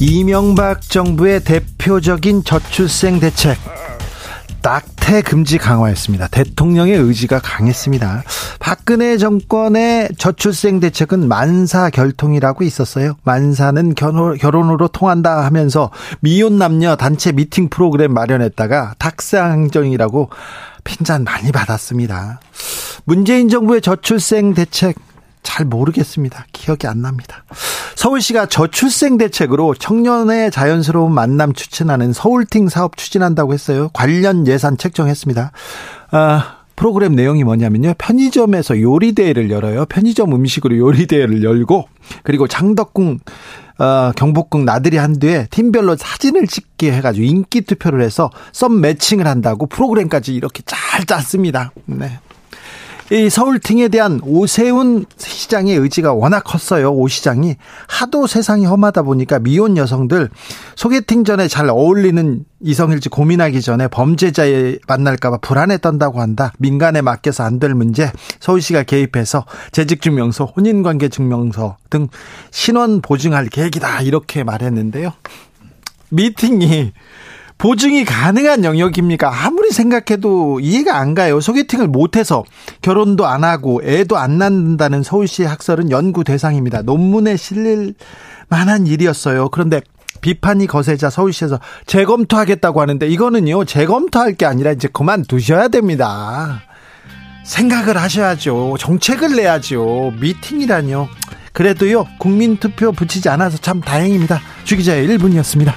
이명박 정부의 대표적인 저출생 대책 낙태 금지 강화했습니다. 대통령의 의지가 강했습니다. 박근혜 정권의 저출생 대책은 만사 결통이라고 있었어요. 만사는 결혼 으로 통한다 하면서 미혼 남녀 단체 미팅 프로그램 마련했다가 탁상정이라고 핀잔 많이 받았습니다. 문재인 정부의 저출생 대책 잘 모르겠습니다. 기억이 안 납니다. 서울시가 저출생 대책으로 청년의 자연스러운 만남 추진하는 서울팅 사업 추진한다고 했어요. 관련 예산 책정했습니다. 아, 프로그램 내용이 뭐냐면요. 편의점에서 요리대회를 열어요. 편의점 음식으로 요리대회를 열고, 그리고 장덕궁, 어, 경복궁 나들이 한 뒤에 팀별로 사진을 찍게 해가지고 인기 투표를 해서 썸 매칭을 한다고 프로그램까지 이렇게 잘 짰습니다. 네. 이 서울팅에 대한 오세훈 시장의 의지가 워낙 컸어요. 오 시장이 하도 세상이 험하다 보니까 미혼 여성들 소개팅 전에 잘 어울리는 이성일지 고민하기 전에 범죄자에 만날까봐 불안에 떤다고 한다. 민간에 맡겨서 안 될 문제 서울시가 개입해서 재직증명서, 혼인관계 증명서 등 신원 보증할 계획이다 이렇게 말했는데요. 미팅이 보증이 가능한 영역입니까? 아무리 생각해도 이해가 안 가요. 소개팅을 못해서 결혼도 안 하고 애도 안 낳는다는 서울시 학설은 연구 대상입니다. 논문에 실릴 만한 일이었어요. 그런데 비판이 거세자 서울시에서 재검토하겠다고 하는데 이거는요, 재검토할 게 아니라 이제 그만두셔야 됩니다. 생각을 하셔야죠. 정책을 내야죠. 미팅이라뇨. 그래도요, 국민투표 붙이지 않아서 참 다행입니다. 주기자의 1분이었습니다.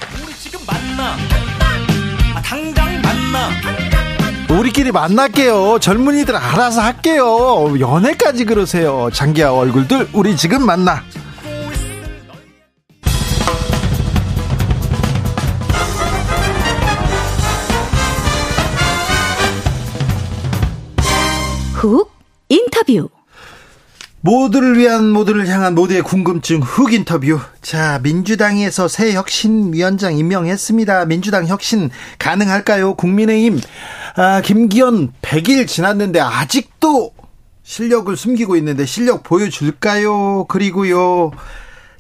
우리끼리 만날게요. 젊은이들 알아서 할게요. 연애까지 그러세요. 장기하 얼굴들 우리 지금 만나. 훅 인터뷰 모두를 위한 모두를 향한 모두의 궁금증 흑 인터뷰. 자, 민주당에서 새 혁신위원장 임명했습니다. 민주당 혁신 가능할까요? 국민의힘, 아, 김기현 100일 지났는데 아직도 실력을 숨기고 있는데 실력 보여줄까요? 그리고요,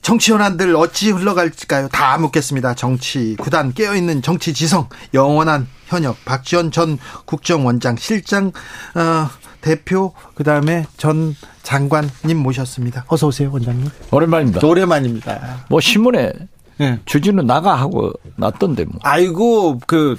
정치 현안들 어찌 흘러갈까요? 다 묻겠습니다. 정치 구단 깨어있는 정치 지성 영원한 현역 박지원 전 국정원장 실장 어, 대표 그다음에 전 장관님 모셨습니다. 어서 오세요, 원장님. 오랜만입니다. 오랜만입니다. 뭐 신문에 네. 주진우 나가 하고 났던데 뭐. 아이고 그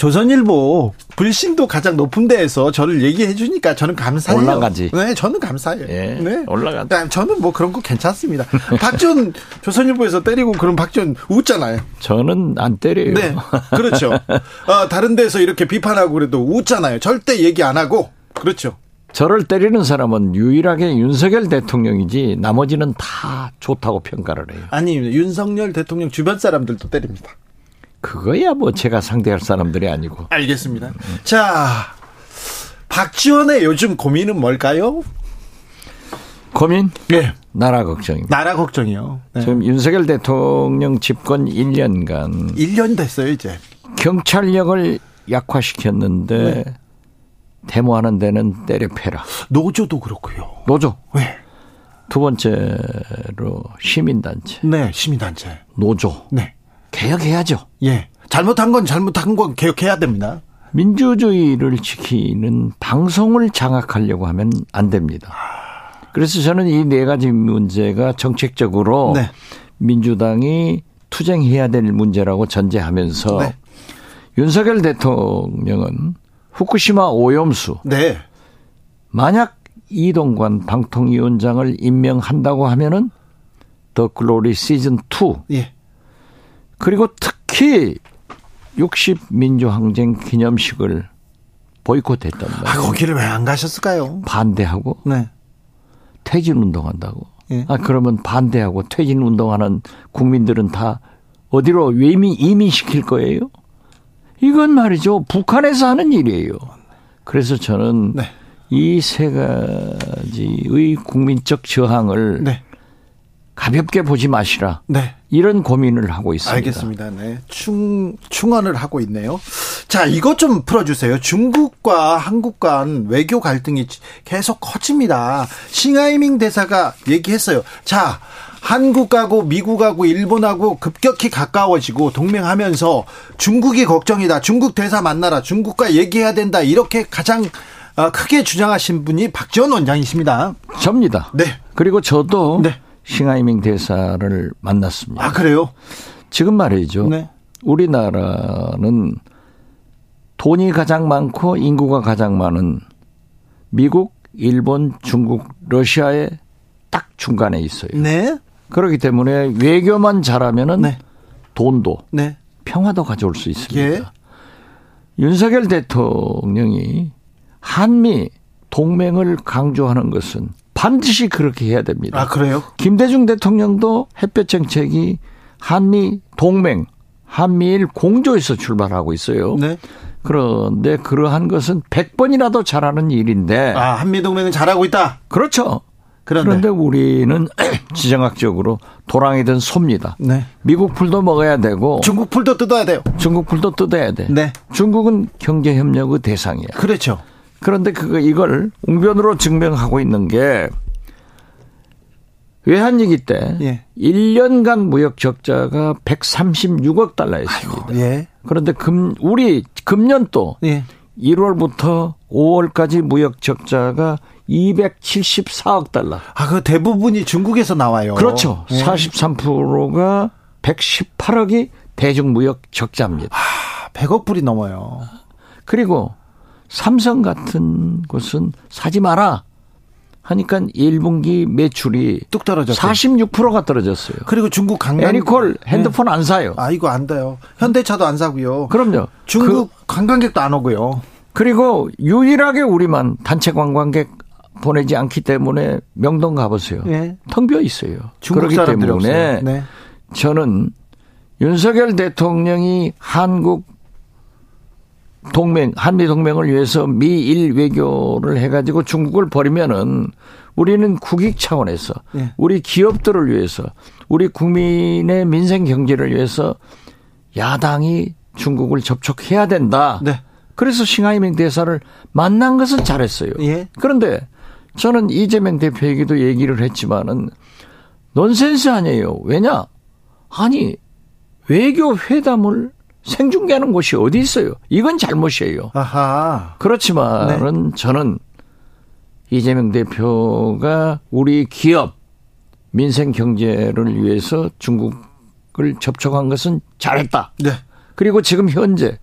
조선일보 불신도 가장 높은 데에서 저를 얘기해 주니까 저는 감사해요. 올라가지. 네, 저는 감사해요. 예, 네. 올라가. 네, 저는 뭐 그런 거 괜찮습니다. 박지원 조선일보에서 때리고 그럼 박지원 웃잖아요. 저는 안 때려요. 네, 그렇죠. 어, 다른 데서 이렇게 비판하고 그래도 웃잖아요. 절대 얘기 안 하고 그렇죠. 저를 때리는 사람은 유일하게 윤석열 대통령이지 나머지는 다 좋다고 평가를 해요. 아니 윤석열 대통령 주변 사람들도 때립니다. 그거야 뭐 제가 상대할 사람들이 아니고. 알겠습니다. 음. 자, 박지원의 요즘 고민은 뭘까요? 고민? 네. 나라 걱정입니다. 나라 걱정이요. 네. 지금 윤석열 대통령 집권 1년간 1년 됐어요, 이제. 경찰력을 약화시켰는데 네. 데모하는 데는 때려 패라. 노조도 그렇고요. 노조. 네. 두 번째로 시민단체. 네, 시민단체. 노조. 네. 개혁해야죠. 예. 잘못한 건 잘못한 건 개혁해야 됩니다. 민주주의를 지키는 방송을 장악하려고 하면 안 됩니다. 그래서 저는 이 네 가지 문제가 정책적으로 네. 민주당이 투쟁해야 될 문제라고 전제하면서 네. 윤석열 대통령은 후쿠시마 오염수. 네. 만약 이동관 방통위원장을 임명한다고 하면은 더 글로리 시즌 2. 예. 그리고 특히 60 민주항쟁 기념식을 보이콧했단 말이에요. 아, 거기를 왜 안 가셨을까요? 반대하고 네. 퇴진 운동한다고. 예. 아 그러면 반대하고 퇴진 운동하는 국민들은 다 어디로 이민, 이민시킬 거예요? 이건 말이죠. 북한에서 하는 일이에요. 그래서 저는 네. 이세 가지의 국민적 저항을 네. 가볍게 보지 마시라. 네. 이런 고민을 하고 있습니다. 알겠습니다. 네. 충, 충원을 하고 있네요. 자, 이것 좀 풀어주세요. 중국과 한국 간 외교 갈등이 계속 커집니다. 싱하이밍 대사가 얘기했어요. 자, 한국하고 미국하고 일본하고 급격히 가까워지고 동맹하면서 중국이 걱정이다. 중국 대사 만나라. 중국과 얘기해야 된다. 이렇게 가장 어, 크게 주장하신 분이 박지원 원장이십니다. 접니다. 네. 그리고 저도 네. 싱하이밍 대사를 만났습니다. 아, 그래요? 지금 말이죠. 네. 우리나라는 돈이 가장 많고 인구가 가장 많은 미국, 일본, 중국, 러시아의 딱 중간에 있어요. 네. 그렇기 때문에 외교만 잘하면은 네. 돈도 네. 평화도 가져올 수 있습니다. 예. 윤석열 대통령이 한미 동맹을 강조하는 것은 반드시 그렇게 해야 됩니다. 아, 그래요? 김대중 대통령도 햇볕 정책이 한미 동맹, 한미일 공조에서 출발하고 있어요. 네. 그런데 그러한 것은 100번이라도 잘하는 일인데 아, 한미동맹은 잘하고 있다. 그렇죠. 그런데. 그런데 우리는 지정학적으로 도랑이든 소입니다. 네. 미국 풀도 먹어야 되고 중국 풀도 뜯어야 돼요. 중국 풀도 뜯어야 돼. 네. 중국은 경제 협력의 대상이야. 그렇죠. 그런데 그거 이걸 웅변으로 증명하고 있는 게 외환위기 때 예. 1년간 무역 적자가 136억 달러였습니다. 예. 그런데 금 우리 금년 또 예. 1월부터 5월까지 무역 적자가 274억 달러. 아, 그 대부분이 중국에서 나와요. 그렇죠. 예. 43%가 118억이 대중무역 적자입니다. 100억 불이 넘어요. 그리고 삼성 같은 곳은 사지 마라 하니까 1분기 매출이 뚝 떨어졌죠. 46%가 떨어졌어요. 그리고 중국 강남 애니콜 핸드폰 안 사요. 아, 이거 안 돼요. 현대차도 안 사고요. 그럼요. 중국 그, 관광객도 안 오고요. 그리고 유일하게 우리만 단체 관광객 보내지 않기 때문에 명동 가보세요. 예. 텅 비어 있어요. 중국 그렇기 때문에. 네. 저는 윤석열 대통령이 한국 동맹, 한미 동맹을 위해서 미일 외교를 해가지고 중국을 버리면은 우리는 국익 차원에서 예. 우리 기업들을 위해서 우리 국민의 민생 경제를 위해서 야당이 중국을 접촉해야 된다. 네. 그래서 싱하이밍 대사를 만난 것은 잘했어요. 예. 그런데 저는 이재명 대표에게도 얘기를 했지만은 넌센스 아니에요. 왜냐? 아니 외교 회담을 생중계하는 곳이 어디 있어요? 이건 잘못이에요. 아하. 그렇지만은 저는 이재명 대표가 우리 기업 민생 경제를 위해서 중국을 접촉한 것은 잘했다. 네. 그리고 지금 현재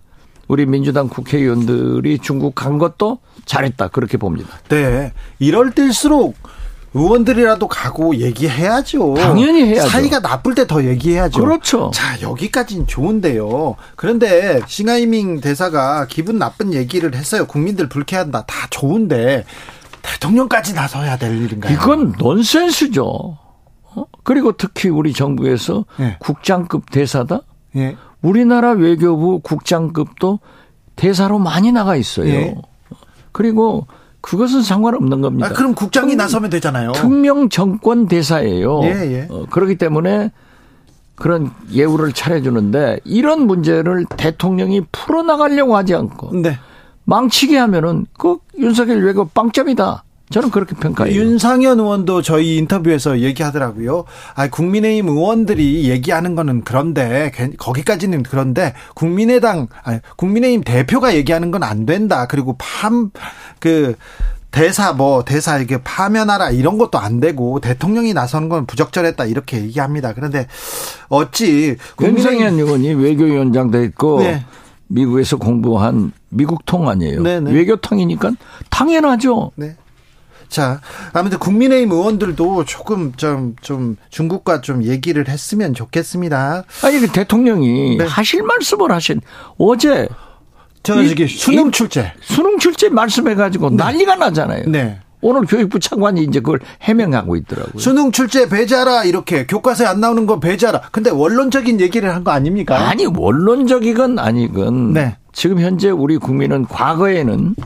우리 민주당 국회의원들이 중국 간 것도 잘했다. 그렇게 봅니다. 네. 이럴 때일수록 의원들이라도 가고 얘기해야죠. 당연히 해야죠. 사이가 나쁠 때 더 얘기해야죠. 그렇죠. 자, 여기까지는 좋은데요. 그런데 싱하이밍 대사가 기분 나쁜 얘기를 했어요. 국민들 불쾌한다. 다 좋은데 대통령까지 나서야 될 일인가요? 이건 넌센스죠. 어? 그리고 특히 우리 정부에서 예. 국장급 대사다? 예. 우리나라 외교부 국장급도 대사로 많이 나가 있어요. 예. 그리고 그것은 상관없는 겁니다. 아, 그럼 국장이 특- 나서면 되잖아요. 특명 정권 대사예요. 예, 예. 어, 그렇기 때문에 그런 예우를 차려주는데 이런 문제를 대통령이 풀어나가려고 하지 않고 네. 망치게 하면은 그 윤석열 외교 빵점이다. 저는 그렇게 평가해요. 윤상현 의원도 저희 인터뷰에서 얘기하더라고요. 아, 국민의힘 의원들이 얘기하는 거는 그런데 괜- 거기까지는 그런데 국민의당 아니, 국민의힘 대표가 얘기하는 건 안 된다. 그리고 팜그 대사 뭐 대사 이게 파면하라 이런 것도 안 되고 대통령이 나서는 건 부적절했다 이렇게 얘기합니다. 그런데 어찌 윤상현 의원이 외교위원장도 있고 네. 미국에서 공부한 미국 통 아니에요. 네네. 외교통이니까 당연하죠. 네. 자, 아무튼 국민의힘 의원들도 조금 좀, 좀 중국과 좀 얘기를 했으면 좋겠습니다. 아니 그 대통령이 네. 하실 말씀을 하신 어제 저 이- 수능 이- 출제. 수능 출제 말씀해가지고 난리가 나잖아요. 네. 오늘 교육부 차관이 이제 그걸 해명하고 있더라고요. 수능 출제 배제하라 이렇게 교과서에 안 나오는 거 배제하라. 근데 원론적인 얘기를 한 거 아닙니까? 아니 원론적이건 아니건 네. 지금 현재 우리 국민은 과거에는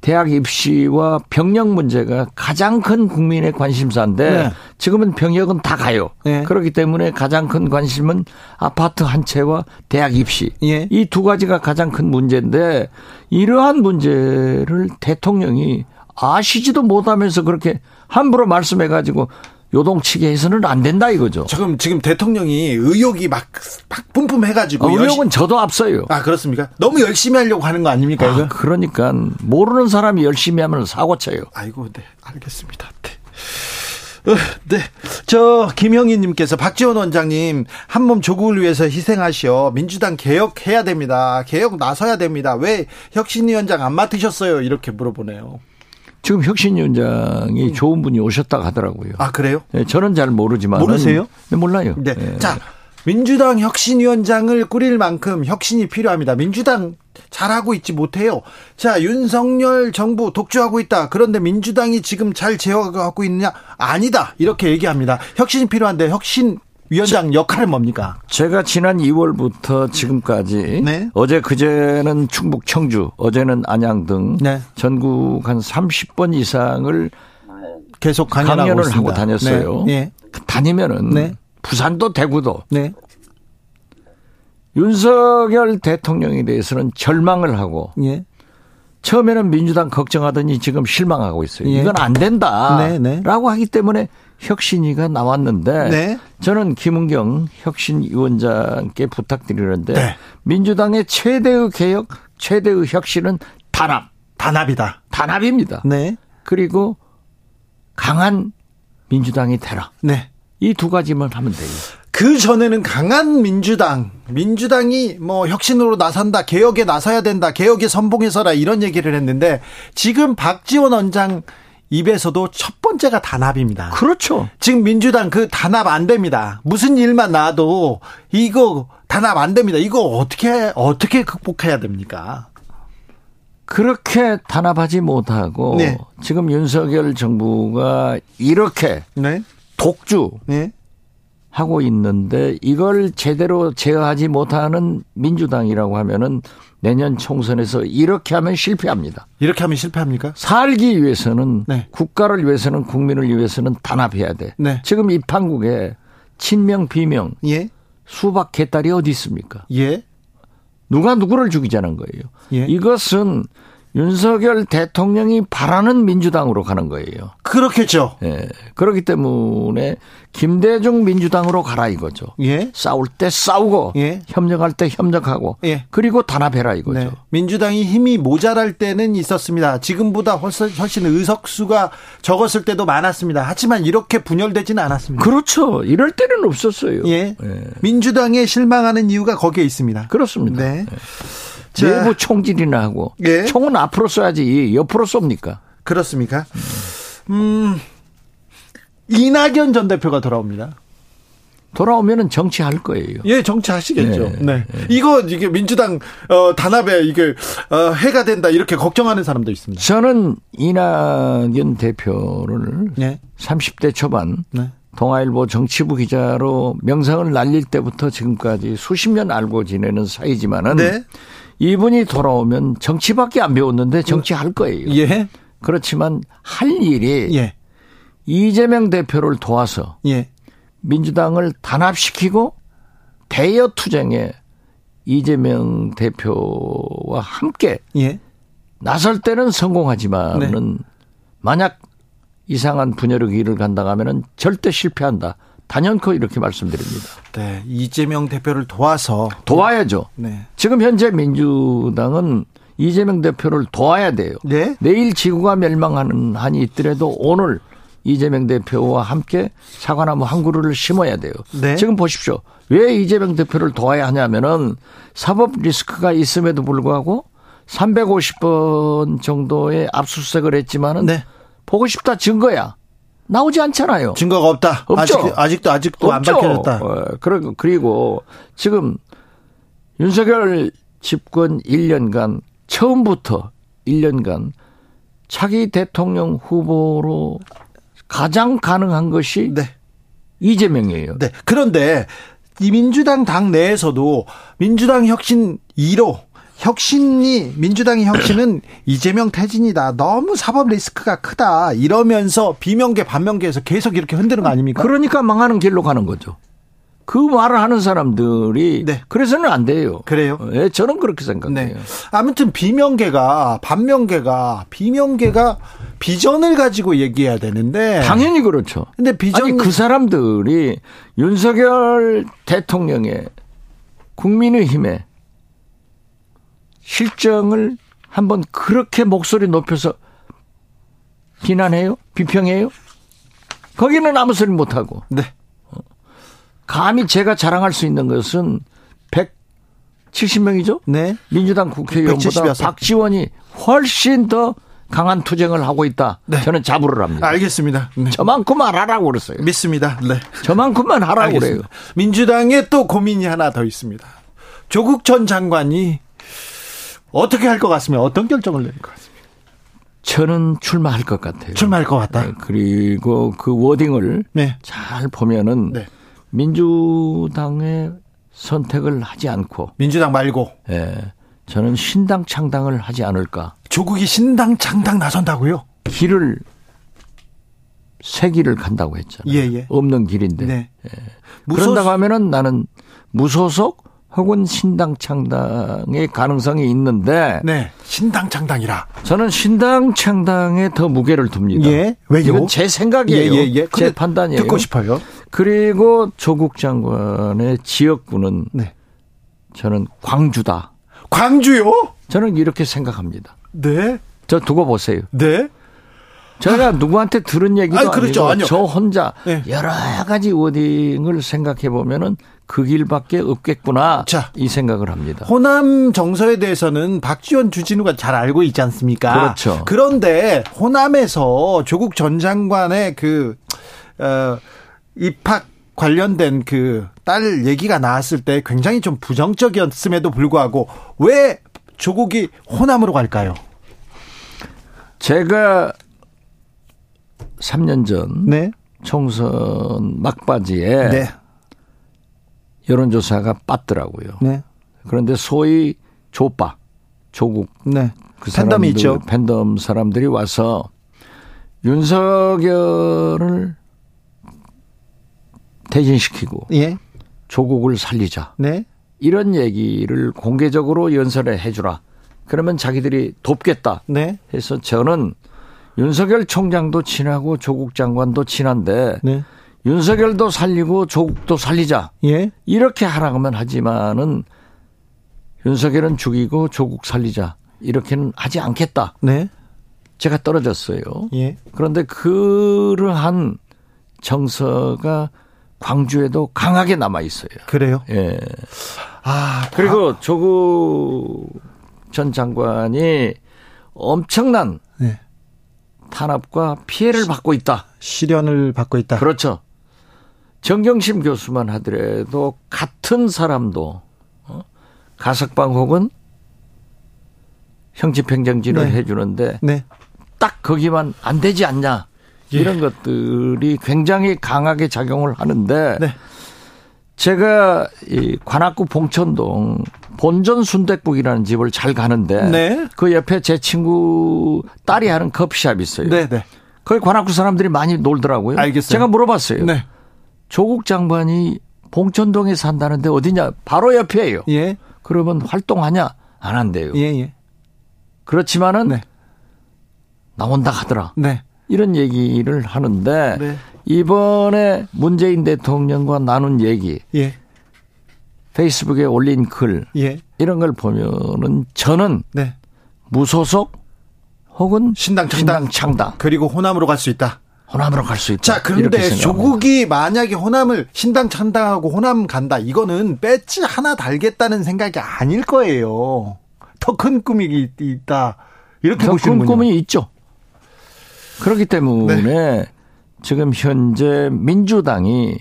대학 입시와 병역 문제가 가장 큰 국민의 관심사인데 네. 지금은 병역은 다 가요. 네. 그렇기 때문에 가장 큰 관심은 아파트 한 채와 대학 입시. 예. 이두 가지가 가장 큰 문제인데 이러한 문제를 대통령이 아시지도 못하면서 그렇게 함부로 말씀해 가지고 요동치게 해서는 안 된다 이거죠. 지금 지금 대통령이 의욕이 막, 막 뿜뿜해가지고 어, 의혹은 열심- 저도 앞서요. 아 그렇습니까? 너무 열심히 하려고 하는 거 아닙니까 이거? 아, 그러니까 모르는 사람이 열심히 하면 사고 쳐요. 아이고, 네, 알겠습니다. 네. 어, 네. 저, 김형희님께서 박지원 원장님, 한 몸 조국을 위해서 희생하시어 민주당 개혁해야 됩니다. 개혁 나서야 됩니다. 왜 혁신위원장 안 맡으셨어요? 이렇게 물어보네요. 지금 혁신위원장이 좋은 분이 오셨다고 하더라고요. 아, 그래요? 네, 저는 잘 모르지만 모르세요? 네, 몰라요. 네. 네. 자, 민주당 혁신위원장을 꾸릴 만큼 혁신이 필요합니다. 민주당 잘하고 있지 못해요. 자, 윤석열 정부 독주하고 있다. 그런데 민주당이 지금 잘 제어하고 있느냐? 아니다. 이렇게 얘기합니다. 혁신이 필요한데 혁신 위원장 역할은 뭡니까? 제가 지난 2월부터 지금까지 네. 어제 그제는 충북 청주, 어제는 안양 등 네. 전국 한 30번 이상을 계속 강연하고 강연을 있습니다. 하고 다녔어요. 네. 다니면은 네. 부산도 대구도 네. 윤석열 대통령에 대해서는 절망을 하고 예. 처음에는 민주당 걱정하더니 지금 실망하고 있어요. 예. 이건 안 된다. 네, 네. 라고 하기 때문에 혁신위가 나왔는데 네. 저는 김은경 혁신위원장께 부탁드리는데 네. 민주당의 최대의 개혁, 최대의 혁신은 단합, 단합이다. 단합입니다. 네. 그리고 강한 민주당이 되라. 네. 이 두 가지만 하면 돼요. 그 전에는 강한 민주당, 민주당이 뭐 혁신으로 나선다, 개혁에 나서야 된다, 개혁에 선봉해서라 이런 얘기를 했는데 지금 박지원 원장 입에서도 첫 번째가 단합입니다. 그렇죠. 지금 민주당 그 단합 안 됩니다. 무슨 일만 나도 이거 단합 안 됩니다. 이거 어떻게 어떻게 극복해야 됩니까? 그렇게 단합하지 못하고 네. 지금 윤석열 정부가 이렇게 네. 독주 네. 하고 있는데 이걸 제대로 제어하지 못하는 민주당이라고 하면은 내년 총선에서 이렇게 하면 실패합니다. 이렇게 하면 실패합니까? 살기 위해서는 네. 국가를 위해서는 국민을 위해서는 단합해야 돼. 네. 지금 이 판국에 친명 비명 예. 수박 개딸이 어디 있습니까? 예. 누가 누구를 죽이자는 거예요. 예. 이것은 윤석열 대통령이 바라는 민주당으로 가는 거예요. 그렇겠죠. 예. 그렇기 때문에 김대중 민주당으로 가라 이거죠. 예. 싸울 때 싸우고 예. 협력할 때 협력하고 예. 그리고 단합해라 이거죠. 네. 민주당이 힘이 모자랄 때는 있었습니다. 지금보다 훨씬, 훨씬 의석수가 적었을 때도 많았습니다. 하지만 이렇게 분열되지는 않았습니다. 그렇죠. 이럴 때는 없었어요. 예. 예. 민주당에 실망하는 이유가 거기에 있습니다. 그렇습니다. 네. 예. 자, 내부 총질이나 하고 예. 총은 앞으로 쏴야지 옆으로 쏩니까? 그렇습니까? 음, 이낙연 전 대표가 돌아옵니다. 돌아오면은 정치할 거예요. 예, 정치하시겠죠. 예, 네. 이거, 이게 민주당, 어, 단합에 이게, 어, 해가 된다, 이렇게 걱정하는 사람도 있습니다. 저는 이낙연 대표를 네. 30대 초반 네. 동아일보 정치부 기자로 명성을 날릴 때부터 지금까지 수십 년 알고 지내는 사이지만은 네. 이분이 돌아오면 정치밖에 안 배웠는데 정치할 거예요. 예. 그렇지만 할 일이 예. 이재명 대표를 도와서 예. 민주당을 단합시키고 대여 투쟁에 이재명 대표와 함께 예. 나설 때는 성공하지만은 만약 이상한 분열의 길을 간다 하면은 절대 실패한다. 단연코 이렇게 말씀드립니다. 네. 이재명 대표를 도와서. 도와야죠. 네. 지금 현재 민주당은 이재명 대표를 도와야 돼요. 네. 내일 지구가 멸망하는 한이 있더라도 오늘 이재명 대표와 함께 사과나무 한 그루를 심어야 돼요. 네. 지금 보십시오. 왜 이재명 대표를 도와야 하냐면은 사법 리스크가 있음에도 불구하고 350번 정도의 압수수색을 했지만은 네. 보고 싶다 증거야. 나오지 않잖아요. 증거가 없다. 없죠. 아직, 아직도, 아직도 안 없죠. 밝혀졌다. 어, 그리고, 그리고 지금 윤석열 집권 1년간 처음부터 1년간 차기 대통령 후보로 가장 가능한 것이 네. 이재명이에요. 네. 그런데 이 민주당 당 내에서도 민주당 혁신 2로 혁신이 민주당의 혁신은 이재명 퇴진이다. 너무 사법 리스크가 크다. 이러면서 비명계 반명계에서 계속 이렇게 흔드는 거 아닙니까? 그러니까 망하는 길로 가는 거죠. 그 말을 하는 사람들이 네. 그래서는 안 돼요. 그래요? 예, 저는 그렇게 생각해요. 네. 아무튼 비명계가 반명계가 비명계가 비전을 가지고 얘기해야 되는데 당연히 그렇죠. 근데 비전 아니 그 사람들이 윤석열 대통령의 국민의힘의 실정을 한번 그렇게 목소리 높여서 비난해요? 비평해요? 거기는 아무 소리 못 하고 네. 감히 제가 자랑할 수 있는 것은 170명이죠? 네. 민주당 국회의원보다 170여서. 박지원이 훨씬 더 강한 투쟁을 하고 있다. 네. 저는 자부를 합니다. 알겠습니다. 네. 저만큼만 하라고 그랬어요. 믿습니다. 네. 저만큼만 하라고 그래요. 알겠습니다. 민주당에 또 고민이 하나 더 있습니다. 조국 전 장관이 어떻게 할 것 같습니까? 어떤 결정을 내릴 것 같습니까? 저는 출마할 것 같아요. 출마할 것 같다. 네, 그리고 그 워딩을 네. 잘 보면은 네. 민주당의 선택을 하지 않고 민주당 말고 예, 저는 신당 창당을 하지 않을까. 조국이 신당 창당 나선다고요? 길을 새 길을 간다고 했잖아요. 예, 예. 없는 길인데. 네. 그런다고 하면은 나는 무소속 혹은 신당 창당의 가능성이 있는데 네. 신당 창당이라. 저는 신당 창당에 더 무게를 둡니다. 예. 왜요? 이건 제 생각이에요. 예, 예, 예. 제 판단이에요. 듣고 싶어요. 그리고 조국 장관의 지역구는 네. 저는 광주다. 광주요? 저는 이렇게 생각합니다. 네. 저 두고 보세요. 네. 제가 누구한테 들은 얘기도 아니, 그렇죠. 아니고 아니요. 저 혼자 네. 여러 가지 워딩을 생각해 보면은 그 길밖에 없겠구나 자. 이 생각을 합니다. 호남 정서에 대해서는 박지원 주진우가 잘 알고 있지 않습니까? 그렇죠. 그런데 호남에서 조국 전 장관의 그, 어, 입학 관련된 그 딸 얘기가 나왔을 때 굉장히 좀 부정적이었음에도 불구하고 왜 조국이 호남으로 갈까요? 제가 3년 전 네. 총선 막바지에 네. 여론조사가 빠더라고요. 네. 그런데 소위 조빠, 조국 네. 그 팬덤이 있죠. 팬덤 사람들이 와서 윤석열을 퇴진시키고 예. 조국을 살리자. 네. 이런 얘기를 공개적으로 연설을 해주라. 그러면 자기들이 돕겠다. 네. 해서 저는 윤석열 총장도 친하고 조국 장관도 친한데 네. 윤석열도 살리고 조국도 살리자. 예. 이렇게 하라고만 하지만은 윤석열은 죽이고 조국 살리자. 이렇게는 하지 않겠다. 네. 제가 떨어졌어요. 예. 그런데 그러한 정서가 광주에도 강하게 남아 있어요. 그래요. 예. 아, 그리고 조국 전 장관이 엄청난 네. 탄압과 피해를 받고 있다. 시련을 받고 있다. 그렇죠. 정경심 교수만 하더라도 같은 사람도 어? 가석방 혹은 형집행정지를 네. 해주는데 네. 딱 거기만 안 되지 않냐 예. 이런 것들이 굉장히 강하게 작용을 하는데 네. 제가 이 관악구 봉천동 본전 순댓국이라는 집을 잘 가는데 네. 그 옆에 제 친구 딸이 하는 커피숍이 있어요. 네, 네. 거기 관악구 사람들이 많이 놀더라고요. 알겠어요. 제가 물어봤어요. 네. 조국 장관이 봉천동에 산다는데 어디냐? 바로 옆이에요. 예. 그러면 활동하냐? 안 한대요. 예, 예. 그렇지만은 네. 나온다 하더라. 네. 이런 얘기를 하는데 네. 이번에 문재인 대통령과 나눈 얘기, 예. 페이스북에 올린 글 예. 이런 걸 보면은 저는 네. 무소속 혹은 신당 창당. 신당 창당 그리고 호남으로 갈 수 있다. 호남으로 갈 수 있다. 자, 그런데. 조국이 만약에 호남을 신당 창당하고 호남 간다. 이거는 배지 하나 달겠다는 생각이 아닐 거예요. 더 큰 꿈이 있- 있다. 이렇게 더 보시는군요. 큰 꿈이 있죠. 그렇기 때문에 지금 현재 민주당이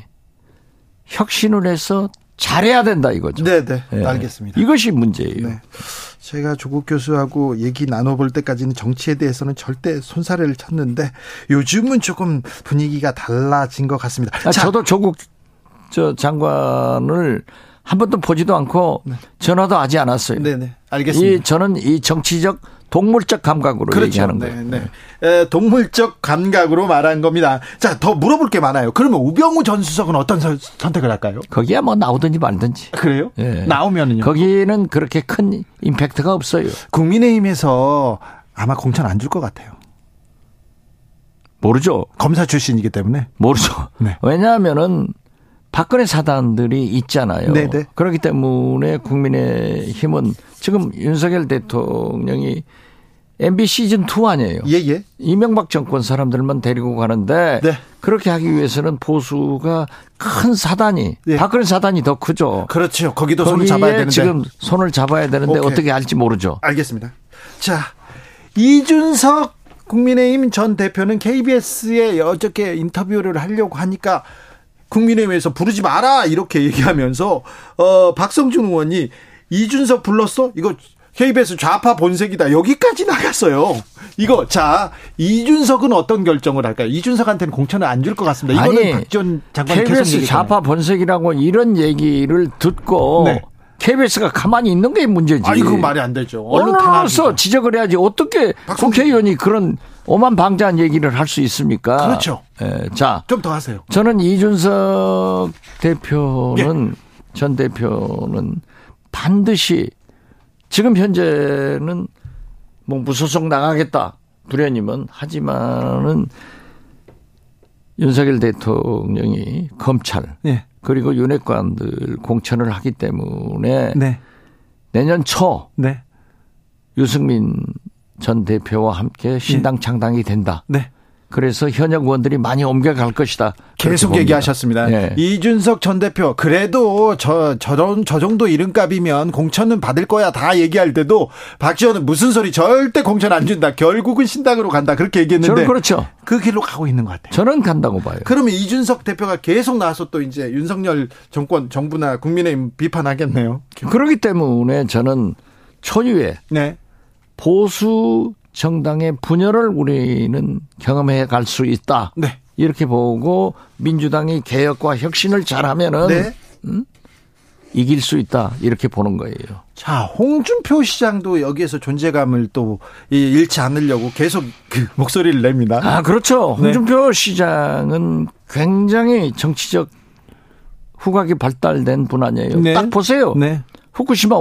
혁신을 해서 잘해야 된다 이거죠. 네, 네. 예. 알겠습니다. 이것이 문제예요. 네. 제가 조국 교수하고 얘기 나눠볼 때까지는 정치에 대해서는 절대 손사래를 쳤는데 요즘은 조금 분위기가 달라진 것 같습니다. 아, 저도 조국 저 장관을 한 번도 보지도 않고 전화도 하지 않았어요. 네네. 알겠습니다. 이 저는 이 정치적 동물적 감각으로 그렇죠. 얘기하는 거예요. 네, 네. 에, 동물적 감각으로 말한 겁니다. 자, 더 물어볼 게 많아요. 그러면 우병우 전 수석은 어떤 선- 선택을 할까요? 거기야 뭐 나오든지 말든지. 그래요? 예. 나오면은요. 거기는 그렇게 큰 임팩트가 없어요. 국민의힘에서 아마 공천 안 줄 것 같아요. 모르죠. 검사 출신이기 때문에. 모르죠. 네. 왜냐하면은 박근혜 사단들이 있잖아요. 네네. 그렇기 때문에 국민의 힘은 지금 윤석열 대통령이 MB 시즌 2 아니에요. 예, 예. 이명박 정권 사람들만 데리고 가는데 네. 그렇게 하기 위해서는 보수가 큰 사단이 네. 박근혜 사단이 더 크죠. 그렇죠. 거기도 손을 잡아야 되는데. 지금 손을 잡아야 되는데 오케이. 어떻게 할지 모르죠. 알겠습니다. 자, 이준석 국민의힘 전 대표는 KBS에 어저께 인터뷰를 하려고 하니까 국민의힘에서 부르지 마라 이렇게 얘기하면서 어 박성준 의원이 이준석 불렀어? 이거 KBS 좌파 본색이다. 여기까지 나갔어요. 이거 자 이준석은 어떤 결정을 할까요? 이준석한테는 공천을 안 줄 것 같습니다. 이거는 박지원 장관이 계속 KBS. 좌파 번색이라고 이런 얘기를 듣고 네. KBS가 가만히 있는 게 문제지. 아니 그 말이 안 되죠. 언론 언론으로서 탄압이죠. 지적을 해야지 어떻게 국회의원이 그런 오만 방자한 얘기를 할 수 있습니까? 그렇죠. 예, 자, 좀 더 하세요. 저는 이준석 예. 대표는 전 대표는 반드시 지금 현재는 뭐 무소속 나가겠다 두려님은 하지만은 윤석열 대통령이 검찰 네. 그리고 윤핵관들 공천을 하기 때문에 네. 내년 초 네. 유승민 전 대표와 함께 신당 창당이 된다. 네. 그래서 현역 의원들이 많이 옮겨갈 것이다. 계속. 얘기하셨습니다. 예. 이준석 전 대표 그래도 저, 저, 저 정도 이름값이면 공천은 받을 거야 다 얘기할 때도 박지원은 무슨 소리 절대 공천 안 준다. 결국은 신당으로 간다. 그렇게 얘기했는데 저는 그렇죠. 그 길로 가고 있는 것 같아요. 저는 간다고 봐요. 그러면 이준석 대표가 계속 나와서 또 이제 윤석열 정권 정부나 국민의힘 비판하겠네요. 그렇기 때문에 저는 초유의 네. 보수 정당의 분열을 우리는 경험해 갈 수 있다. 네. 이렇게 보고 민주당이 개혁과 혁신을 잘하면은 네. 이길 수 있다. 이렇게 보는 거예요. 자, 홍준표 시장도 여기에서 존재감을 또 이- 잃지 않으려고 계속 그 목소리를 냅니다. 아, 그렇죠. 네. 홍준표 시장은 굉장히 정치적 후각이 발달된 분 아니에요. 네. 딱 보세요. 네. 후쿠시마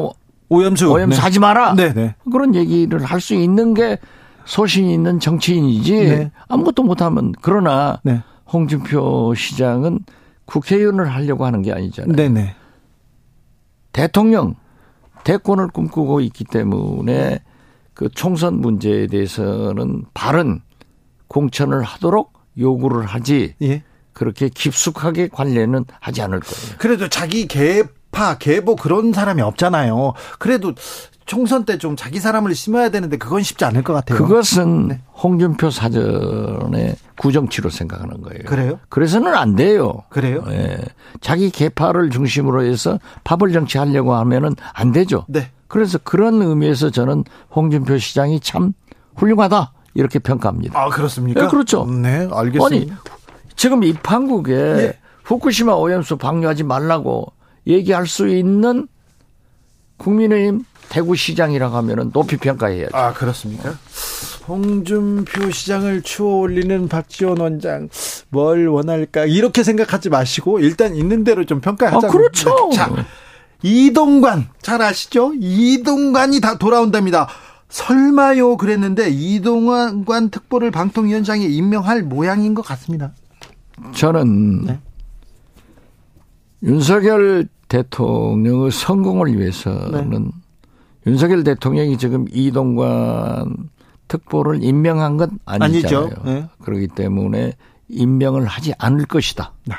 오염수. 오염수 네. 하지 마라. 네, 네. 그런 얘기를 할 수 있는 게 소신 있는 정치인이지 네. 아무것도 못하면 그러나 네. 홍준표 시장은 국회의원을 하려고 하는 게 아니잖아요. 네, 네. 대통령 대권을 꿈꾸고 있기 때문에 그 총선 문제에 대해서는 바른 공천을 하도록 요구를 하지 예. 그렇게 깊숙하게 관련은 하지 않을 거예요. 그래도 자기 개 파, 개보 그런 사람이 없잖아요. 그래도 총선 때 좀 자기 사람을 심어야 되는데 그건 쉽지 않을 것 같아요. 그것은 네. 홍준표 사전의 구정치로 생각하는 거예요. 그래요? 그래서는 안 돼요. 그래요? 예. 자기 개파를 중심으로 해서 밥을 정치하려고 하면은 안 되죠. 네. 그래서 그런 의미에서 저는 홍준표 시장이 참 훌륭하다 이렇게 평가합니다. 아, 그렇습니까? 네, 그렇죠. 네, 알겠습니다. 아니 지금 이 판국에 예. 후쿠시마 오염수 방류하지 말라고 얘기할 수 있는 국민의힘 대구시장이라고 하면은 높이 평가해야죠. 아, 그렇습니까? 홍준표 시장을 추어 올리는 박지원 원장 뭘 원할까 이렇게 생각하지 마시고 일단 있는 대로 좀 평가하자. 아, 그렇죠. 자, 이동관 잘 아시죠? 이동관이 다 돌아온답니다. 설마요 그랬는데 이동관 특보를 방통위원장에 임명할 모양인 것 같습니다. 저는 네. 윤석열 대통령의 성공을 위해서는 네. 윤석열 대통령이 지금 이동관 특보를 임명한 건 아니잖아요. 네. 그렇기 때문에 임명을 하지 않을 것이다. 네.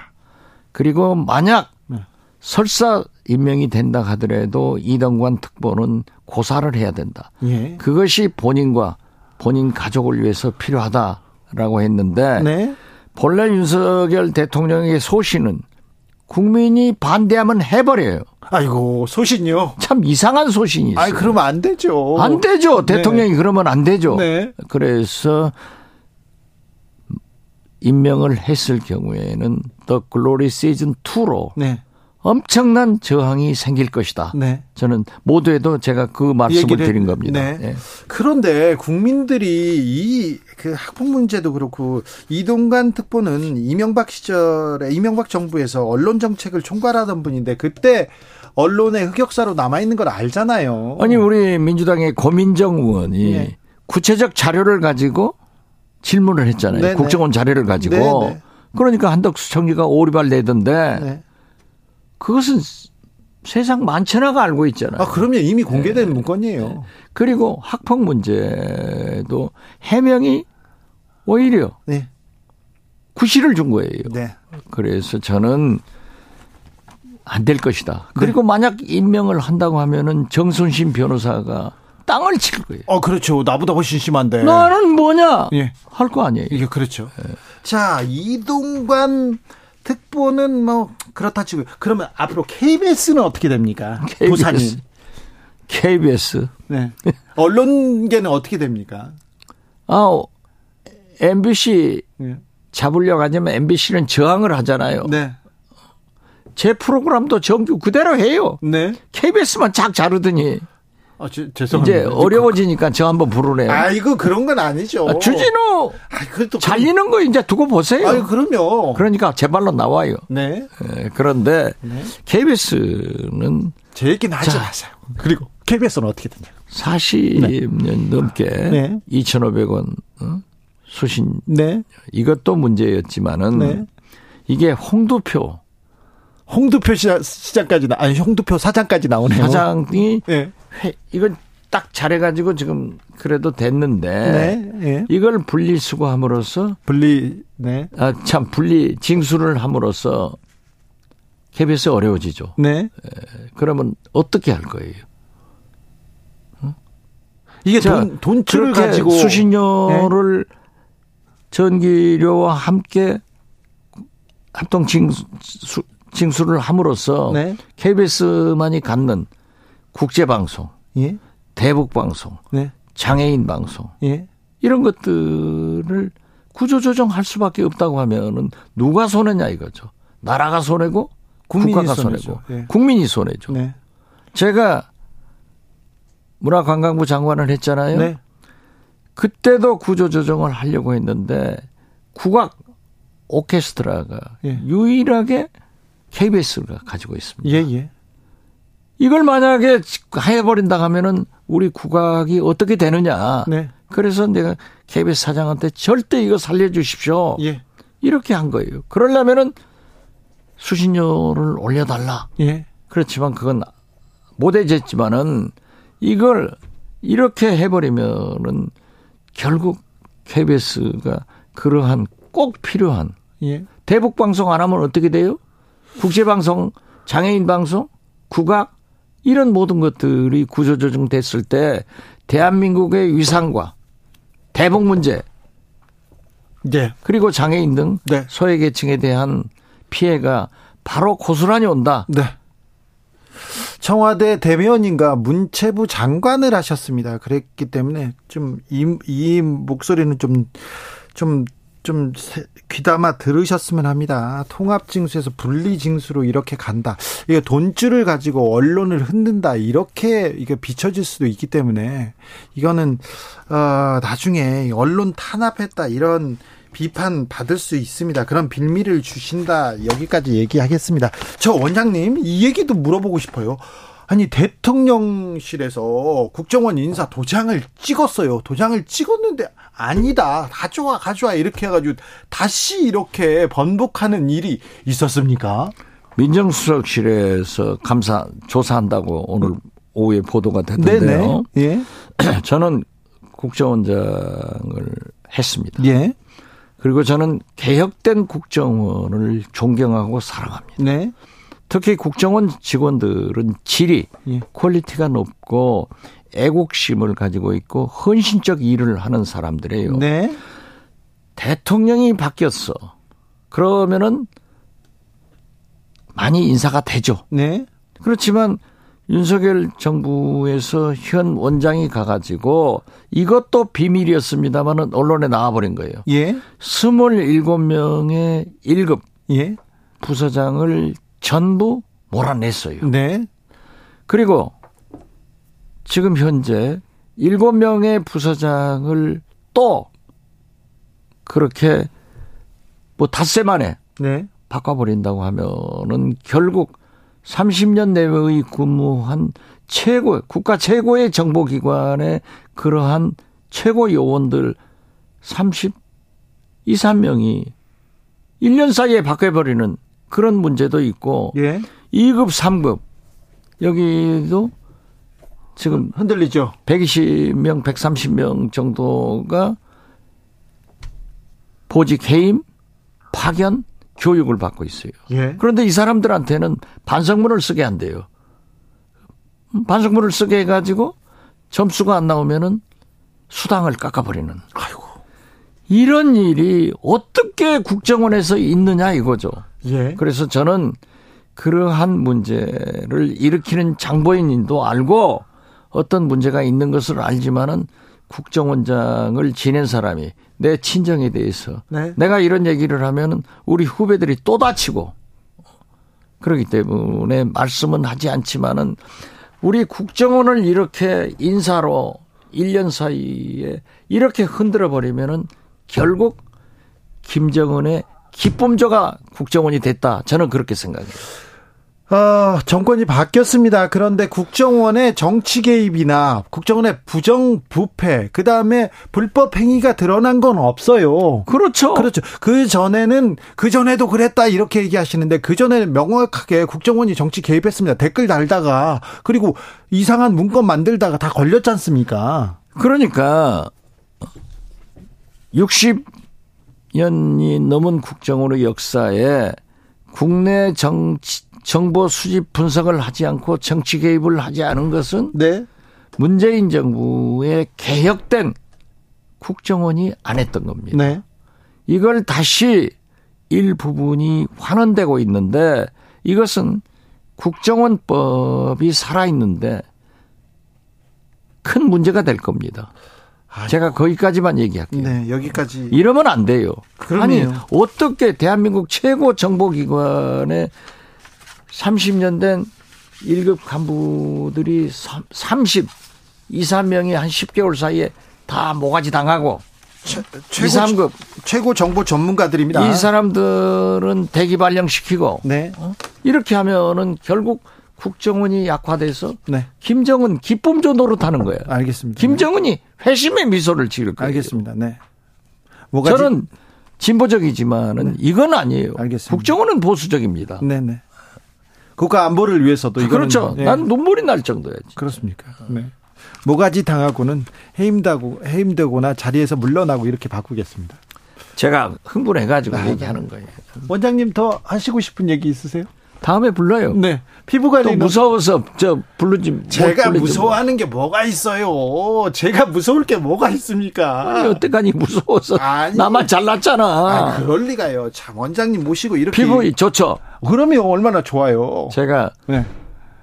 그리고 만약 네. 설사 임명이 된다 하더라도 이동관 특보는 고사를 해야 된다. 예. 그것이 본인과 본인 가족을 위해서 필요하다라고 했는데 네. 본래 윤석열 대통령의 소신은 국민이 반대하면 해버려요. 아이고 소신요. 참 이상한 소신이 있어요. 아이 그러면 안 되죠. 안 되죠. 네. 대통령이 그러면 안 되죠. 네. 그래서 임명을 했을 경우에는 더 글로리 시즌 2로 네. 엄청난 저항이 생길 것이다. 네. 저는 모두에도 제가 그 말씀을 얘기를- 드린 겁니다. 네. 예. 그런데 국민들이 이 그 학폭 문제도 그렇고 이동관 특보는 이명박 시절에 이명박 정부에서 언론 정책을 총괄하던 분인데 그때 언론의 흑역사로 남아 있는 걸 알잖아요. 아니 우리 민주당의 고민정 의원이 네. 구체적 자료를 가지고 질문을 했잖아요. 네네. 국정원 자료를 가지고. 네네. 그러니까 한덕수 총리가 오리발 내던데 네. 그것은 세상 만천하가 알고 있잖아요. 아 그러면 이미 공개된 문건이에요. 그리고 학폭 문제도 해명이 오히려 네. 구실을 준 거예요. 네. 그래서 저는 안 될 것이다. 네. 그리고 만약 임명을 한다고 하면은 정순신 변호사가 땅을 칠 거예요. 어 그렇죠. 나보다 훨씬 심한데. 나는 뭐냐 예. 할 거 아니에요. 이게 그렇죠. 자 이동관 특보는 뭐 그렇다 치고 그러면 앞으로 KBS는 어떻게 됩니까? KBS. 도사님. KBS. 네. 언론계는 어떻게 됩니까? 아, MBC 네. 잡으려고 하냐면 MBC는 저항을 하잖아요. 네. 제 프로그램도 정규 그대로 해요. 네. KBS만 작 자르더니 아, 제, 죄송합니다. 이제 어려워지니까 저 한번 부르네요. 아이고 그런 건 아니죠. 아, 주진우 아, 그래도 잘리는 거 이제 두고 보세요. 아유 그럼요. 그러니까 제 발로 나와요. 네. 예, 그런데 KBS는 제 얘기는 하지 자. 마세요. 그리고 KBS는 어떻게 되냐? 40년 넘게 네. 2,500원 어? 수신 네. 이것도 문제였지만은 네. 이게 홍두표 홍두표 시장, 시장까지 나 아니 홍두표 사장까지 나오네요. 사장이 네. 회, 이건 딱 잘해가지고 지금 그래도 됐는데 네. 네. 이걸 분리수거함으로써 분리 네. 아, 참 분리 징수를 함으로써 KBS 어려워지죠. 네. 그러면 어떻게 할 거예요? 이게 자, 돈 돈줄을 가지고 수신료를 전기료와 함께 합동 징수, 징수를 함으로써 네. KBS만이 갖는 국제 방송, 예. 대북 방송, 네. 장애인 방송 예. 이런 것들을 구조 조정할 수밖에 없다고 하면은 누가 손해냐 이거죠. 나라가 손해고 국가가. 손해고 예. 국민이 손해죠. 네. 제가 문화관광부 장관을 했잖아요. 네. 그때도 구조조정을 하려고 했는데 국악 오케스트라가 예. 유일하게 KBS가 가지고 있습니다. 예, 예. 이걸 만약에 해버린다 하면은 우리 국악이 어떻게 되느냐. 네. 그래서 내가 KBS 사장한테 절대 이거 살려주십시오. 예. 이렇게 한 거예요. 그러려면은 수신료를 올려달라. 예. 그렇지만 그건 못해졌지만은 이걸 이렇게 해버리면은 결국 KBS가 그러한 꼭 필요한 예. 대북 방송 안 하면 어떻게 돼요? 국제 방송, 장애인 방송, 국악 이런 모든 것들이 구조조정 됐을 때 대한민국의 위상과 대북 문제 예. 그리고 장애인 등 네. 소외계층에 대한 피해가 바로 고스란히 온다. 네. 청와대 대변인과 문체부 장관을 하셨습니다. 그랬기 때문에 좀이 이 목소리는 좀좀 좀 귀담아 들으셨으면 합니다. 통합징수에서 분리징수로 이렇게 간다. 이게 돈줄을 가지고 언론을 흔든다. 이렇게 이게 비춰질 수도 있기 때문에 이거는 어 나중에 언론 탄압했다 이런 비판 받을 수 있습니다. 그런 빌미를 주신다. 여기까지 얘기하겠습니다. 저 원장님 이 얘기도 물어보고 싶어요. 아니 대통령실에서 국정원 인사 도장을 찍었어요. 도장을 찍었는데 아니다. 가져와 가져와 이렇게 해가지고 다시 이렇게 번복하는 일이 있었습니까? 민정수석실에서 감사 조사한다고 오늘 오후에 보도가 됐는데요. 예. 저는 국정원장을 했습니다. 예. 그리고 저는 개혁된 국정원을 존경하고 사랑합니다. 네. 특히 국정원 직원들은 질이 예. quality가 높고 애국심을 가지고 있고 헌신적 일을 하는 사람들이에요. 네. 대통령이 바뀌었어. 그러면은 많이 인사가 되죠. 네. 그렇지만 윤석열 정부에서 현 원장이 가가지고 이것도 비밀이었습니다만은 언론에 나와버린 거예요. 예. 27명의 1급 예. 부서장을 전부 몰아냈어요. 네. 그리고 지금 현재 7명의 부서장을 또 그렇게 뭐 닷새 만에 네. 바꿔버린다고 하면은 결국 30년 내외의 근무한 최고, 국가 최고의 정보기관의 그러한 최고 요원들 30, 2, 3명이 1년 사이에 바꿔버리는 그런 문제도 있고 예. 2급, 3급 여기도 지금 흔들리죠. 120명, 130명 정도가 보직 해임, 파견, 교육을 받고 있어요. 예. 그런데 이 사람들한테는 반성문을 쓰게 한대요. 음, 반성문을 쓰게 해가지고 점수가 안 나오면은 수당을 깎아버리는. 아이고. 이런 일이 어떻게 국정원에서 있느냐 이거죠. 예. 그래서 저는 그러한 문제를 일으키는 장보인님도 알고 어떤 문제가 있는 것을 알지만은 국정원장을 지낸 사람이 내 친정에 대해서 네. 내가 이런 얘기를 하면은 우리 후배들이 또 다치고 그러기 때문에 말씀은 하지 않지만은 우리 국정원을 이렇게 인사로 1년 사이에 이렇게 흔들어 버리면은 결국 김정은의 기쁨조가 국정원이 됐다. 저는 그렇게 생각해요. 어, 정권이 바뀌었습니다. 그런데 국정원의 정치 개입이나 국정원의 부정 부패, 그 다음에 불법 행위가 드러난 건 없어요. 그렇죠. 그렇죠. 그 전에는 그 전에도 그랬다 이렇게 얘기하시는데 그 전에는 명확하게 국정원이 정치 개입했습니다. 댓글 달다가 그리고 이상한 문건 만들다가 다 걸렸지 않습니까? 그러니까 60 년이 넘은 국정원의 역사에 국내 정치, 정보 수집 분석을 하지 않고 정치 개입을 하지 않은 것은 네. 문재인 정부의 개혁된 국정원이 안 했던 겁니다. 네. 이걸 다시 일부분이 환원되고 있는데 이것은 국정원법이 살아있는데 큰 문제가 될 겁니다. 제가 거기까지만 얘기할게요. 네, 여기까지. 이러면 안 돼요. 그럼요. 아니 어떻게 대한민국 최고 정보기관에 30년 된 1급 간부들이 30, 2, 3명이 한 10개월 사이에 다 모가지 당하고 최, 2, 3급 최고 정보 전문가들입니다. 이 사람들은 대기 발령시키고 네. 이렇게 하면은 결국 국정원이 약화돼서 네. 김정은 기쁨조 노릇하는 거예요. 알겠습니다. 김정은이 회심의 미소를 지을 네. 거예요. 알겠습니다. 네. 뭐가 저는 진보적이지만은 이건 아니에요. 알겠습니다. 국정원은 보수적입니다. 네, 네. 국가 안보를 위해서도 이거는 그렇죠. 네. 난 눈물이 날 정도야지. 그렇습니까? 네. 모가지 당하고는 해임되고 해임되거나 자리에서 물러나고 이렇게 바꾸겠습니다. 제가 흥분해가지고 아, 얘기하는 거예요. 원장님 더 하시고 싶은 얘기 있으세요? 다음에 불러요. 네. 피부 관리 또 무서워서 저 부르지 못 제가 무서워하는 게 뭐가 있어요? 제가 무서울 게 뭐가 있습니까? 아니, 여태까지 무서워서 아니. 나만 잘났잖아. 아, 그럴 리가요. 참 원장님 모시고 이렇게 피부 좋죠. 그러면 얼마나 좋아요. 제가 네.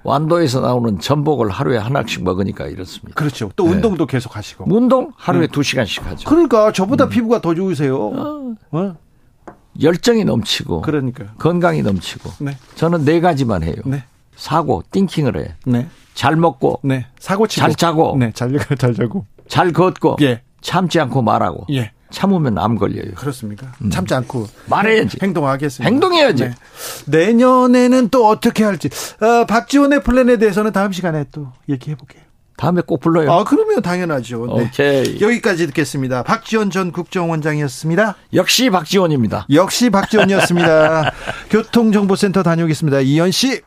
완도에서 나오는 전복을 하루에 하나씩 먹으니까 이렇습니다. 그렇죠. 또 네. 운동도 계속 하시고. 운동 하루에 두 시간씩 하죠. 그러니까 저보다 피부가 더 좋으세요. 어? 열정이 넘치고 그러니까요. 건강이 넘치고 네. 저는 네 가지만 해요. 네. 사고, 띵킹을 해. 네. 잘 먹고, 네. 사고 치고 잘 짜고, 네, 잘 잘 자고. 잘 걷고, 예. 참지 않고 말하고. 예. 참으면 암 걸려요. 그렇습니까? 참지 않고 말해야지. 행동하겠습니다. 행동해야지. 네. 내년에는 또 어떻게 할지. 어, 박지원의 플랜에 대해서는 다음 시간에 또 얘기해 볼게요. 다음에 꼭 불러요. 아, 그러면 당연하죠. 네. 오케이. 여기까지 듣겠습니다. 박지원 전 국정원장이었습니다. 역시 박지원입니다. 역시 박지원이었습니다. 교통정보센터 다녀오겠습니다. 이현 씨.